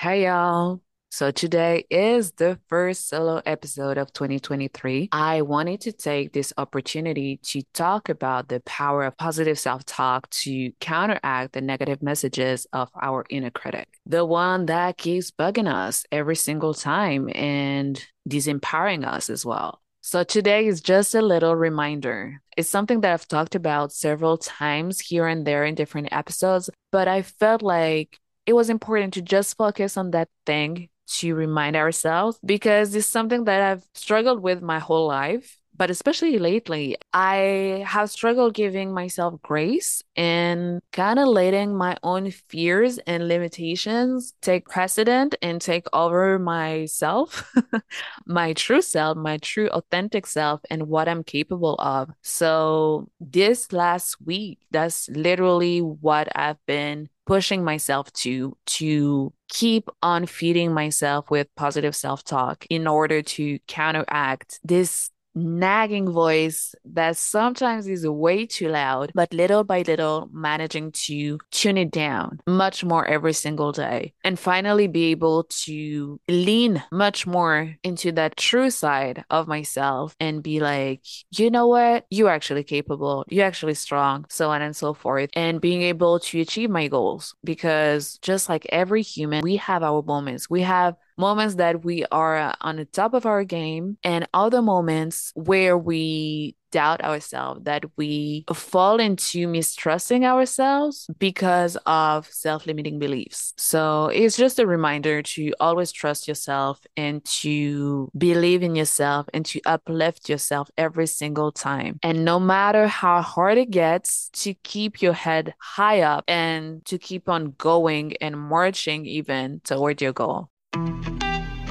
Hey, y'all. So today is the first solo episode of 2023. I wanted to take this opportunity to talk about the power of positive self talk to counteract the negative messages of our inner critic, the one that keeps bugging us every single time and disempowering us as well. So today is just a little reminder. It's something that I've talked about several times here and there in different episodes, but I felt like it was important to just focus on that thing to remind ourselves because it's something that I've struggled with my whole life but especially lately, I have struggled giving myself grace and kind of letting my own fears and limitations take precedent and take over myself, my true self, my true authentic self, and what I'm capable of. So, this last week, that's literally what I've been pushing myself to to keep on feeding myself with positive self-talk in order to counteract this nagging voice that sometimes is way too loud, but little by little managing to tune it down much more every single day and finally be able to lean much more into that true side of myself and be like, you know what? You're actually capable. You're actually strong, so on and so forth. And being able to achieve my goals because just like every human, we have our moments. We have moments that we are on the top of our game and other moments where we doubt ourselves, that we fall into mistrusting ourselves because of self limiting beliefs. So it's just a reminder to always trust yourself and to believe in yourself and to uplift yourself every single time. And no matter how hard it gets, to keep your head high up and to keep on going and marching even toward your goal. Thank you.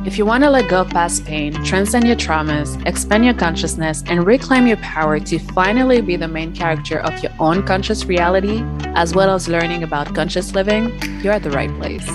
If you want to let go of past pain, transcend your traumas, expand your consciousness, and reclaim your power to finally be the main character of your own conscious reality, as well as learning about conscious living, you're at the right place.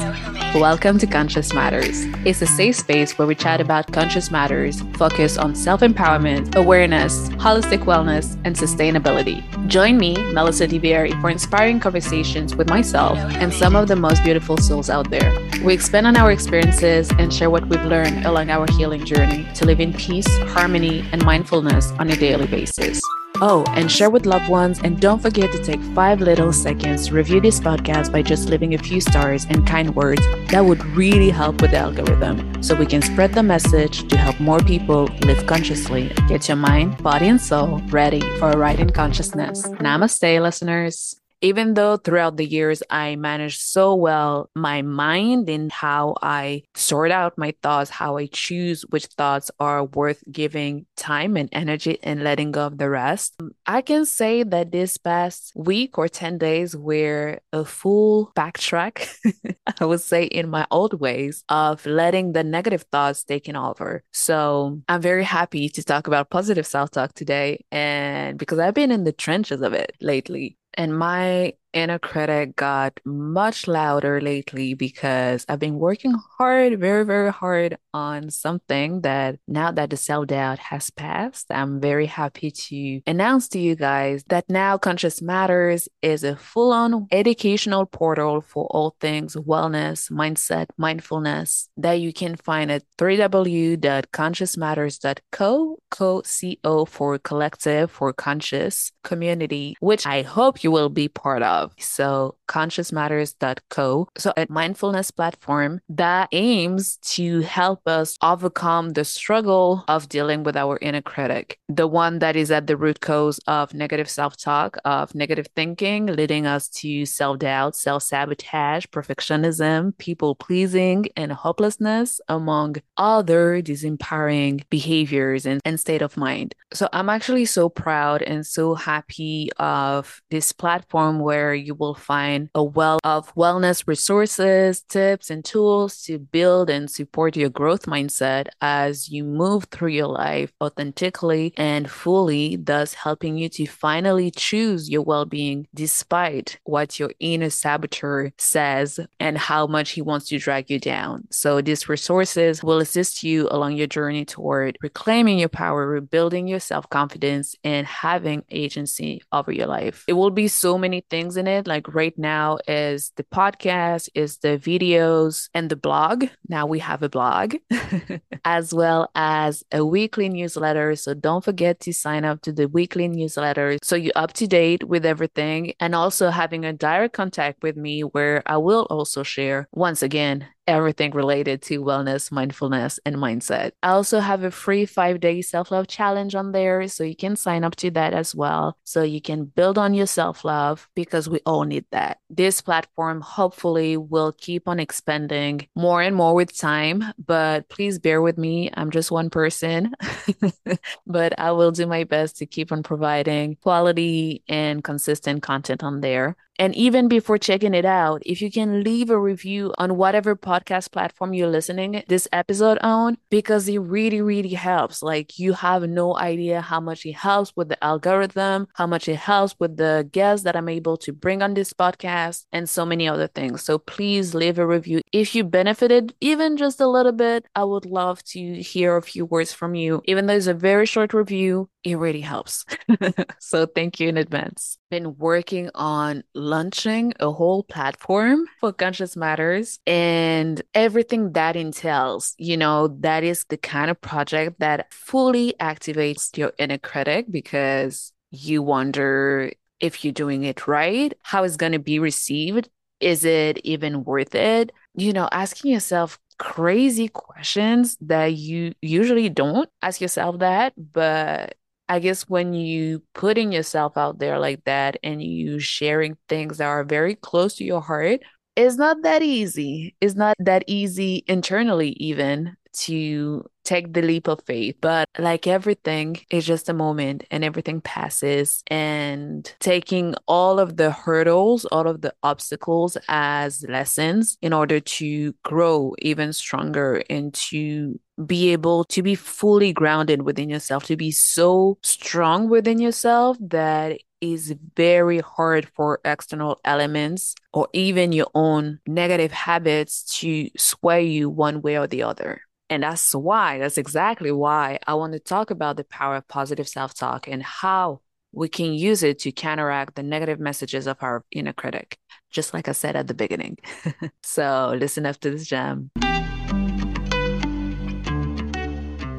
Welcome to Conscious Matters. It's a safe space where we chat about conscious matters, focus on self empowerment, awareness, holistic wellness, and sustainability. Join me, Melissa D. Barry, for inspiring conversations with myself and some of the most beautiful souls out there. We expand on our experiences and share what we've learned along our healing journey to live in peace, harmony, and mindfulness on a daily basis. Oh, and share with loved ones. And don't forget to take five little seconds to review this podcast by just leaving a few stars and kind words. That would really help with the algorithm so we can spread the message to help more people live consciously. Get your mind, body, and soul ready for a ride in consciousness. Namaste, listeners even though throughout the years I managed so well my mind and how I sort out my thoughts, how I choose which thoughts are worth giving time and energy and letting go of the rest, I can say that this past week or 10 days were a full backtrack, I would say, in my old ways of letting the negative thoughts taking over. So I'm very happy to talk about positive self talk today. And because I've been in the trenches of it lately. And my inner critic got much louder lately because I've been working hard, very, very hard on something that now that the self doubt has passed, I'm very happy to announce to you guys that now Conscious Matters is a full on educational portal for all things wellness, mindset, mindfulness that you can find at www.consciousmatters.co, co, co for collective, for conscious community, which I hope you will be part of. So consciousmatters.co. So a mindfulness platform that aims to help us overcome the struggle of dealing with our inner critic, the one that is at the root cause of negative self-talk, of negative thinking, leading us to self-doubt, self-sabotage, perfectionism, people-pleasing, and hopelessness, among other disempowering behaviors and, and state of mind. So I'm actually so proud and so happy of this platform where you will find a wealth of wellness resources, tips, and tools to build and support your growth mindset as you move through your life authentically and fully, thus helping you to finally choose your well being despite what your inner saboteur says and how much he wants to drag you down. So, these resources will assist you along your journey toward reclaiming your power, rebuilding your self confidence, and having agency over your life. It will be so many things it. Like right now is the podcast, is the videos and the blog. Now we have a blog as well as a weekly newsletter. So don't forget to sign up to the weekly newsletter so you're up to date with everything and also having a direct contact with me where I will also share once again everything related to wellness, mindfulness, and mindset. I also have a free five day self love challenge on there. So you can sign up to that as well. So you can build on your self love because we all need that. This platform hopefully will keep on expanding more and more with time, but please bear with me. I'm just one person, but I will do my best to keep on providing quality and consistent content on there. And even before checking it out, if you can leave a review on whatever podcast platform you're listening this episode on, because it really, really helps. Like you have no idea how much it helps with the algorithm, how much it helps with the guests that I'm able to bring on this podcast, and so many other things. So please leave a review. If you benefited even just a little bit, I would love to hear a few words from you. Even though it's a very short review, it really helps. so thank you in advance. Been working on launching a whole platform for Conscious Matters and everything that entails. You know, that is the kind of project that fully activates your inner critic because you wonder if you're doing it right, how it's going to be received. Is it even worth it? You know, asking yourself crazy questions that you usually don't ask yourself that, but I guess when you putting yourself out there like that and you sharing things that are very close to your heart, it's not that easy. It's not that easy internally, even to take the leap of faith. But like everything, it's just a moment and everything passes. And taking all of the hurdles, all of the obstacles as lessons in order to grow even stronger and to be able to be fully grounded within yourself, to be so strong within yourself that is very hard for external elements or even your own negative habits to sway you one way or the other. And that's why, that's exactly why I want to talk about the power of positive self talk and how we can use it to counteract the negative messages of our inner critic, just like I said at the beginning. so listen up to this gem.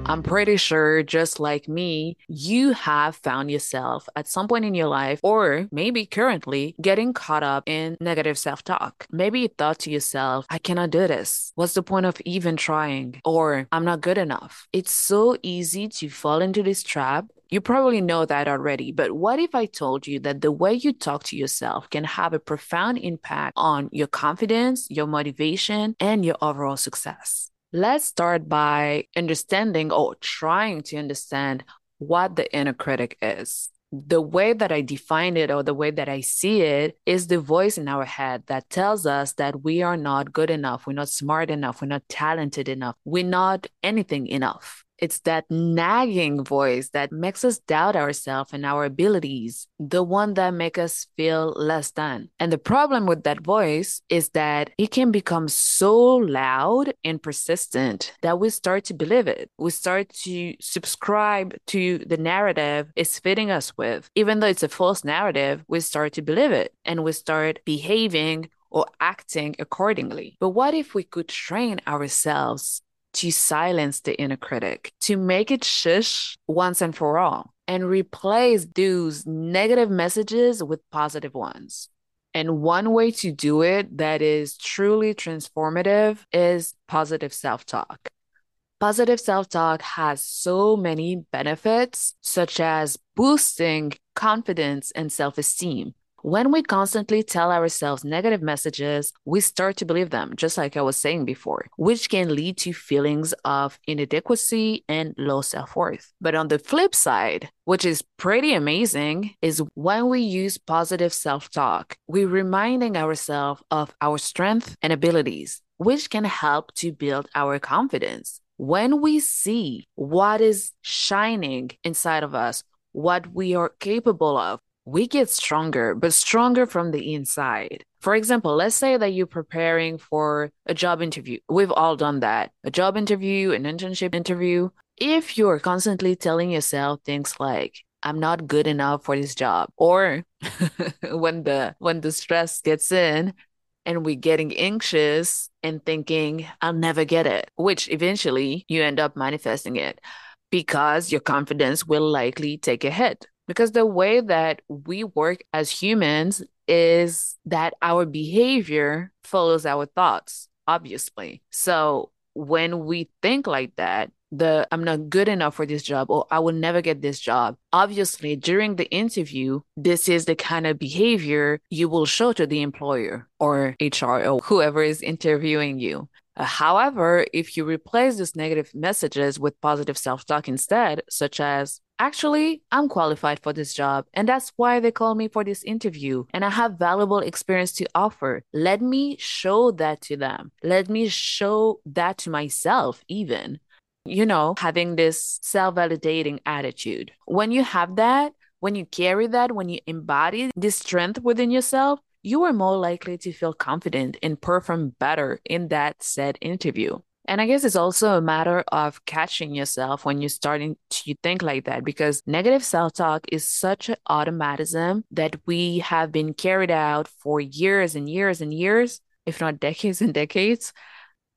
I'm pretty sure, just like me, you have found yourself at some point in your life, or maybe currently, getting caught up in negative self talk. Maybe you thought to yourself, I cannot do this. What's the point of even trying? Or I'm not good enough. It's so easy to fall into this trap you probably know that already, but what if I told you that the way you talk to yourself can have a profound impact on your confidence, your motivation, and your overall success? Let's start by understanding or trying to understand what the inner critic is. The way that I define it or the way that I see it is the voice in our head that tells us that we are not good enough, we're not smart enough, we're not talented enough, we're not anything enough. It's that nagging voice that makes us doubt ourselves and our abilities, the one that makes us feel less than. And the problem with that voice is that it can become so loud and persistent that we start to believe it. We start to subscribe to the narrative it's fitting us with. Even though it's a false narrative, we start to believe it and we start behaving or acting accordingly. But what if we could train ourselves to silence the inner critic, to make it shush once and for all, and replace those negative messages with positive ones. And one way to do it that is truly transformative is positive self talk. Positive self talk has so many benefits, such as boosting confidence and self esteem, when we constantly tell ourselves negative messages, we start to believe them, just like I was saying before, which can lead to feelings of inadequacy and low self worth. But on the flip side, which is pretty amazing, is when we use positive self talk, we're reminding ourselves of our strength and abilities, which can help to build our confidence. When we see what is shining inside of us, what we are capable of, we get stronger, but stronger from the inside. For example, let's say that you're preparing for a job interview. We've all done that a job interview, an internship interview. If you're constantly telling yourself things like, I'm not good enough for this job. Or when the when the stress gets in and we're getting anxious and thinking, I'll never get it, which eventually you end up manifesting it because your confidence will likely take a hit. Because the way that we work as humans is that our behavior follows our thoughts, obviously. So when we think like that, the I'm not good enough for this job or I will never get this job. Obviously, during the interview, this is the kind of behavior you will show to the employer or HR or whoever is interviewing you. Uh, however, if you replace these negative messages with positive self talk instead, such as, Actually, I'm qualified for this job, and that's why they called me for this interview. And I have valuable experience to offer. Let me show that to them. Let me show that to myself, even. You know, having this self validating attitude. When you have that, when you carry that, when you embody this strength within yourself, you are more likely to feel confident and perform better in that said interview. And I guess it's also a matter of catching yourself when you're starting to think like that, because negative self talk is such an automatism that we have been carried out for years and years and years, if not decades and decades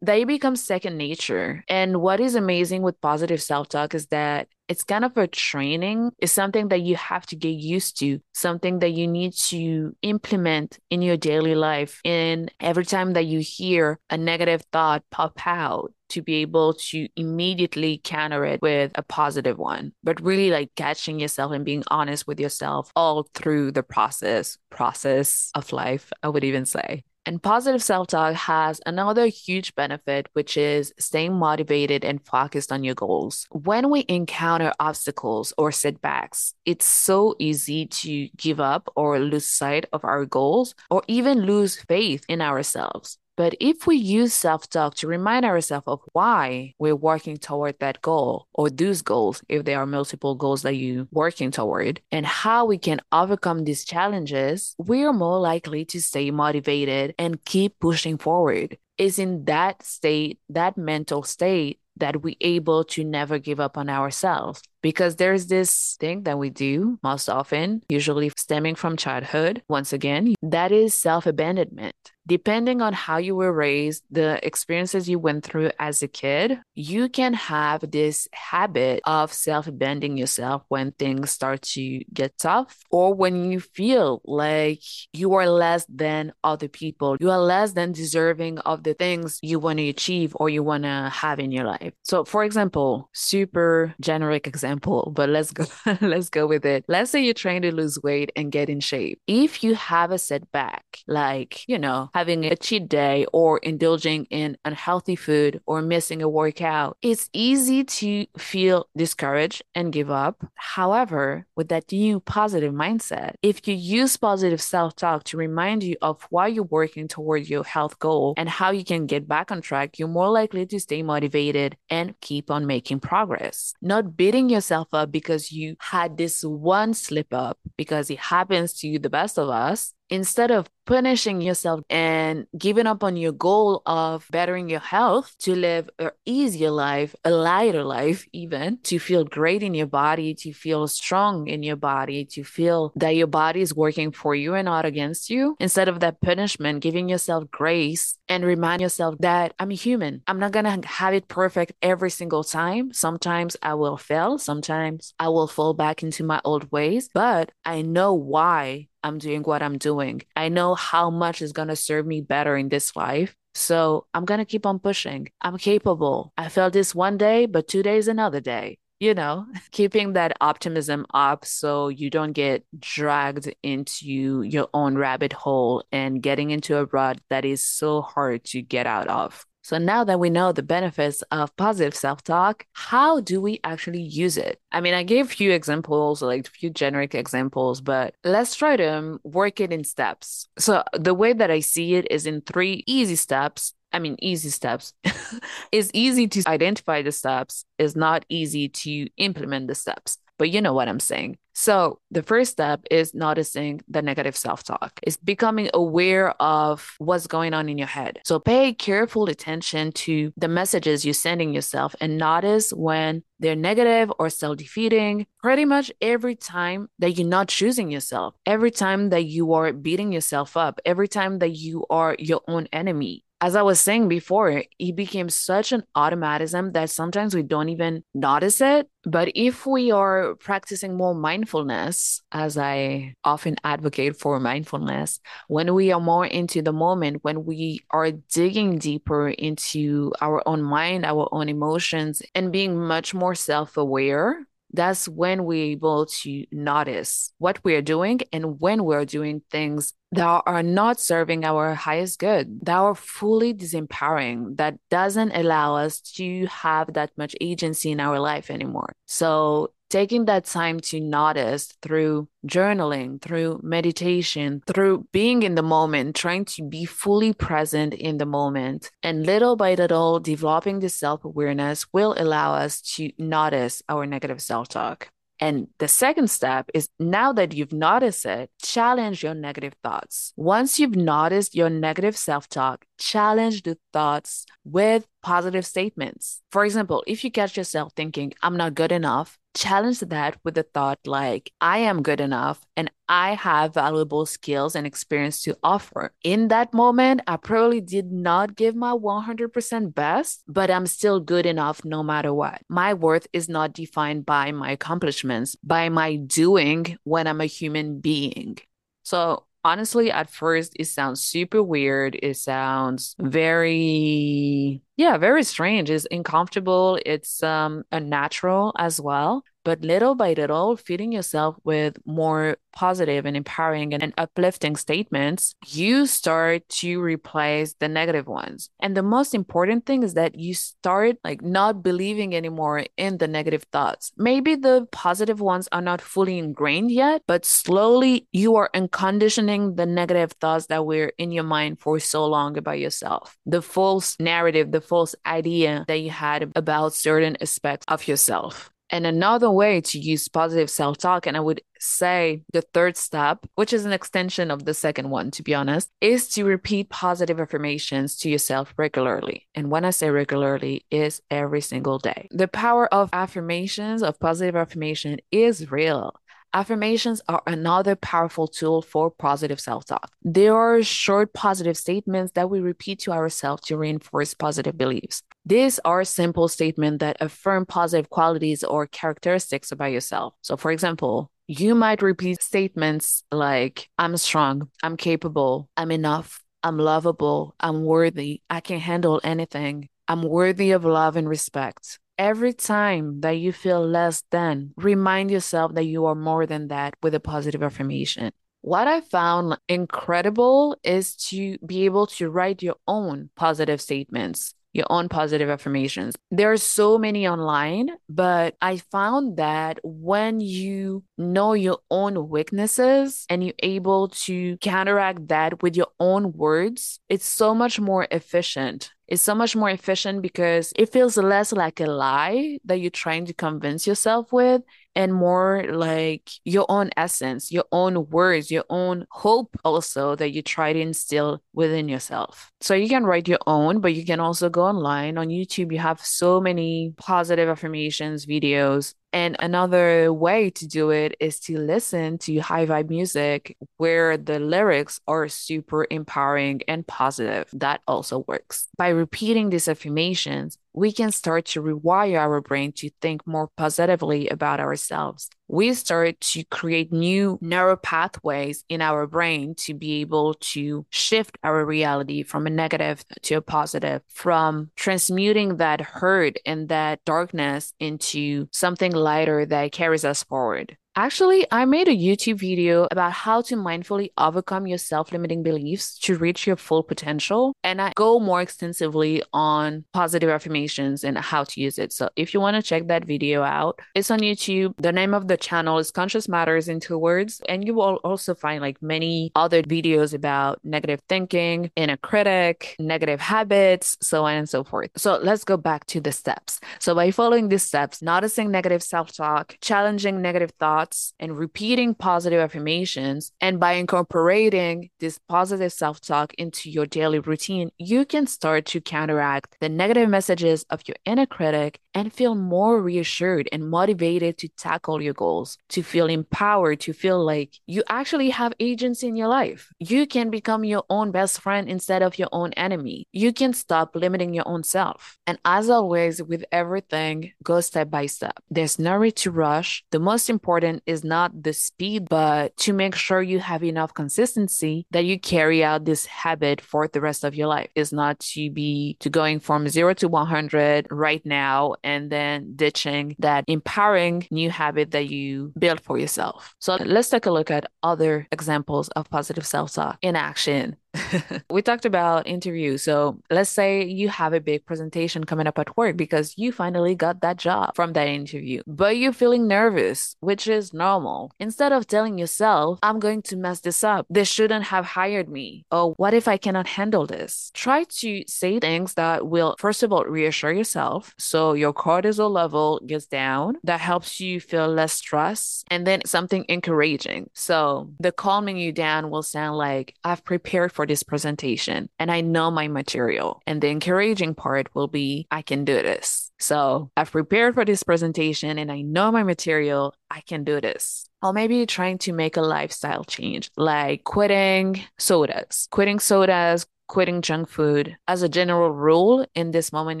they become second nature. And what is amazing with positive self talk is that it's kind of a training, it's something that you have to get used to, something that you need to implement in your daily life. And every time that you hear a negative thought pop out, to be able to immediately counter it with a positive one, but really like catching yourself and being honest with yourself all through the process, process of life, I would even say. And positive self talk has another huge benefit, which is staying motivated and focused on your goals. When we encounter obstacles or setbacks, it's so easy to give up or lose sight of our goals or even lose faith in ourselves. But if we use self talk to remind ourselves of why we're working toward that goal or those goals, if there are multiple goals that you're working toward, and how we can overcome these challenges, we are more likely to stay motivated and keep pushing forward. Is in that state, that mental state, that we're able to never give up on ourselves. Because there's this thing that we do most often, usually stemming from childhood, once again, that is self abandonment depending on how you were raised, the experiences you went through as a kid, you can have this habit of self bending yourself when things start to get tough or when you feel like you are less than other people. You are less than deserving of the things you want to achieve or you want to have in your life. So, for example, super generic example, but let's go let's go with it. Let's say you're trying to lose weight and get in shape. If you have a setback, like, you know, having a cheat day or indulging in unhealthy food or missing a workout, it's easy to feel discouraged and give up. However, with that new positive mindset, if you use positive self talk to remind you of why you're working toward your health goal and how you can get back on track, you're more likely to stay motivated and keep on making progress. Not beating yourself up because you had this one slip up, because it happens to you, the best of us, instead of punishing yourself and giving up on your goal of bettering your health to live an easier life, a lighter life, even to feel great in your body, to feel strong in your body, to feel that your body is working for you and not against you. Instead of that punishment, giving yourself grace and remind yourself that I'm human. I'm not going to have it perfect every single time. Sometimes I will fail. Sometimes I will fall back into my old ways, but I know why I'm doing what I'm doing. I know how much is going to serve me better in this life. So I'm going to keep on pushing. I'm capable. I felt this one day, but two days another day. You know, keeping that optimism up so you don't get dragged into your own rabbit hole and getting into a rut that is so hard to get out of. So now that we know the benefits of positive self talk, how do we actually use it? I mean, I gave a few examples, like a few generic examples, but let's try to um, work it in steps. So the way that I see it is in three easy steps I mean, easy steps. it's easy to identify the steps, it's not easy to implement the steps. But you know what I'm saying. So, the first step is noticing the negative self talk, is becoming aware of what's going on in your head. So, pay careful attention to the messages you're sending yourself and notice when they're negative or self defeating pretty much every time that you're not choosing yourself, every time that you are beating yourself up, every time that you are your own enemy as I was saying before, it became such an automatism that sometimes we don't even notice it. But if we are practicing more mindfulness, as I often advocate for mindfulness, when we are more into the moment, when we are digging deeper into our own mind, our own emotions, and being much more self aware, that's when we're able to notice what we're doing and when we're doing things that are not serving our highest good, that are fully disempowering, that doesn't allow us to have that much agency in our life anymore. So taking that time to notice through journaling, through meditation, through being in the moment, trying to be fully present in the moment, and little by little developing the self awareness will allow us to notice our negative self talk. And the second step is now that you've noticed it, challenge your negative thoughts. Once you've noticed your negative self talk, challenge the thoughts with positive statements. For example, if you catch yourself thinking, I'm not good enough, challenge that with the thought like, I am good enough and I have valuable skills and experience to offer. In that moment, I probably did not give my 100% best, but I'm still good enough no matter what. My worth is not defined by my accomplishments, by my doing when I'm a human being. So honestly, at first, it sounds super weird. It sounds very, yeah, very strange. It's uncomfortable. It's um unnatural as well. But little by little, feeding yourself with more positive and empowering and, uplifting statements, you start to replace the negative ones. And the most important thing is that you start like not believing anymore in the negative thoughts. Maybe the positive ones are not fully ingrained yet, but slowly you are unconditioning the negative thoughts that were in your mind for so long about yourself. The false narrative, the false idea that you had about certain aspects of yourself. And another way to use positive self talk, and I would say the third step, which is an extension of the second one, to be honest, is to repeat positive affirmations to yourself regularly. And when I say regularly, is every single day. The power of affirmations, of positive affirmation, is real. Affirmations are another powerful tool for positive self talk. They are short positive statements that we repeat to ourselves to reinforce positive beliefs. These are simple statements that affirm positive qualities or characteristics about yourself. So, for example, you might repeat statements like, I'm strong, I'm capable, I'm enough, I'm lovable, I'm worthy, I can handle anything, I'm worthy of love and respect. Every time that you feel less than, remind yourself that you are more than that with a positive affirmation. What I found incredible is to be able to write your own positive statements your own positive affirmations. There are so many online, but I found that when you know your own weaknesses and you're able to counteract that with your own words, it's so much more efficient it's so much more efficient because it feels less like a lie that you're trying to convince yourself with and more like your own essence, your own words, your own hope also that you try to instill within yourself. So you can write your own, but you can also go online on YouTube. You have so many positive affirmations videos and another way to do it is to listen to high vibe music where the lyrics are super empowering and positive. That also works. By repeating these affirmations, we can start to rewire our brain to think more positively about ourselves. We start to create new neural pathways in our brain to be able to shift our reality from a negative to a positive, from transmuting that hurt and that darkness into something lighter that carries us forward. Actually, I made a YouTube video about how to mindfully overcome your self limiting beliefs to reach your full potential. And I go more extensively on positive affirmations and how to use it. So if you want to check that video out, it's on YouTube. The name of the channel is Conscious Matters in Two Words. And you will also find like many other videos about negative thinking, inner critic, negative habits, so on and so forth. So let's go back to the steps. So by following these steps, noticing negative self talk, challenging negative thoughts, thoughts and repeating positive affirmations. And by incorporating this positive self talk into your daily routine, you can start to counteract the negative messages of your inner critic and feel more reassured and motivated to tackle your goals, to feel empowered, to feel like you actually have agency in your life. You can become your own best friend instead of your own enemy. You can stop limiting your own self. And as always, with everything, go step by step. There's no need to rush. The most important is not the speed, but to make sure you have enough consistency that you carry out this habit for the rest of your life. Is not to be to going from zero to 100 right now and then ditching that empowering new habit that you built for yourself. So let's take a look at other examples of positive self talk in action we talked about interviews. So let's say you have a big presentation coming up at work because you finally got that job from that interview, but you're feeling nervous, which is normal. Instead of telling yourself, I'm going to mess this up, they shouldn't have hired me, or what if I cannot handle this? Try to say things that will, first of all, reassure yourself so your cortisol level gets down. That helps you feel less stress, and then something encouraging. So the calming you down will sound like, I've prepared for this presentation and I know my material. And the encouraging part will be, I can do this. So I've prepared for this presentation and I know my material. I can do this. Or maybe trying to make a lifestyle change, like quitting sodas, quitting sodas, quitting junk food as a general rule in this moment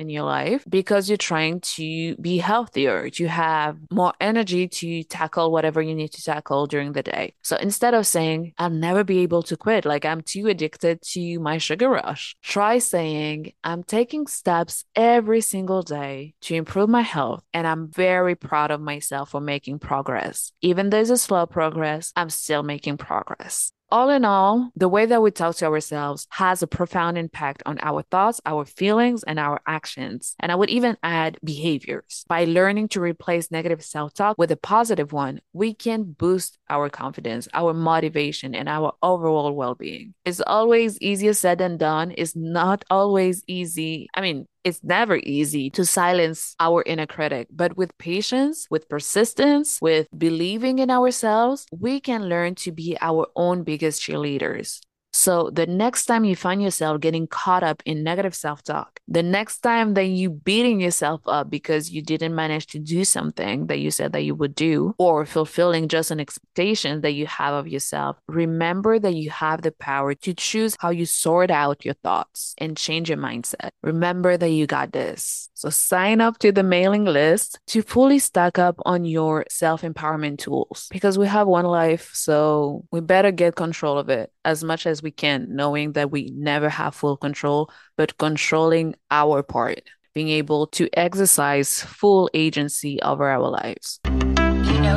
in your life because you're trying to be healthier, to have more energy to tackle whatever you need to tackle during the day. So instead of saying, I'll never be able to quit, like I'm too addicted to my sugar rush, try saying, I'm taking steps every single day to improve my health and I'm very proud of myself for making progress. Even though it's a slow progress, I'm still making progress. All in all, the way that we talk to ourselves has a profound impact on our thoughts, our feelings, and our actions. And I would even add behaviors. By learning to replace negative self talk with a positive one, we can boost our confidence, our motivation, and our overall well being. It's always easier said than done. It's not always easy. I mean, it's never easy to silence our inner critic, but with patience, with persistence, with believing in ourselves, we can learn to be our own biggest cheerleaders. So the next time you find yourself getting caught up in negative self talk, the next time that you beating yourself up because you didn't manage to do something that you said that you would do or fulfilling just an expectation that you have of yourself, remember that you have the power to choose how you sort out your thoughts and change your mindset. Remember that you got this. So sign up to the mailing list to fully stack up on your self empowerment tools because we have one life. So we better get control of it as much as we can, knowing that we never have full control, but controlling our part, being able to exercise full agency over our lives. You know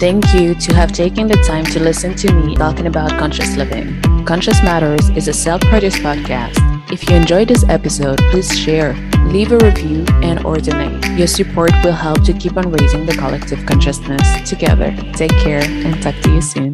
Thank you to have taken the time to listen to me talking about conscious living. Conscious Matters is a self produced podcast. If you enjoyed this episode, please share, leave a review, and or donate. Your support will help to keep on raising the collective consciousness together. Take care and talk to you soon.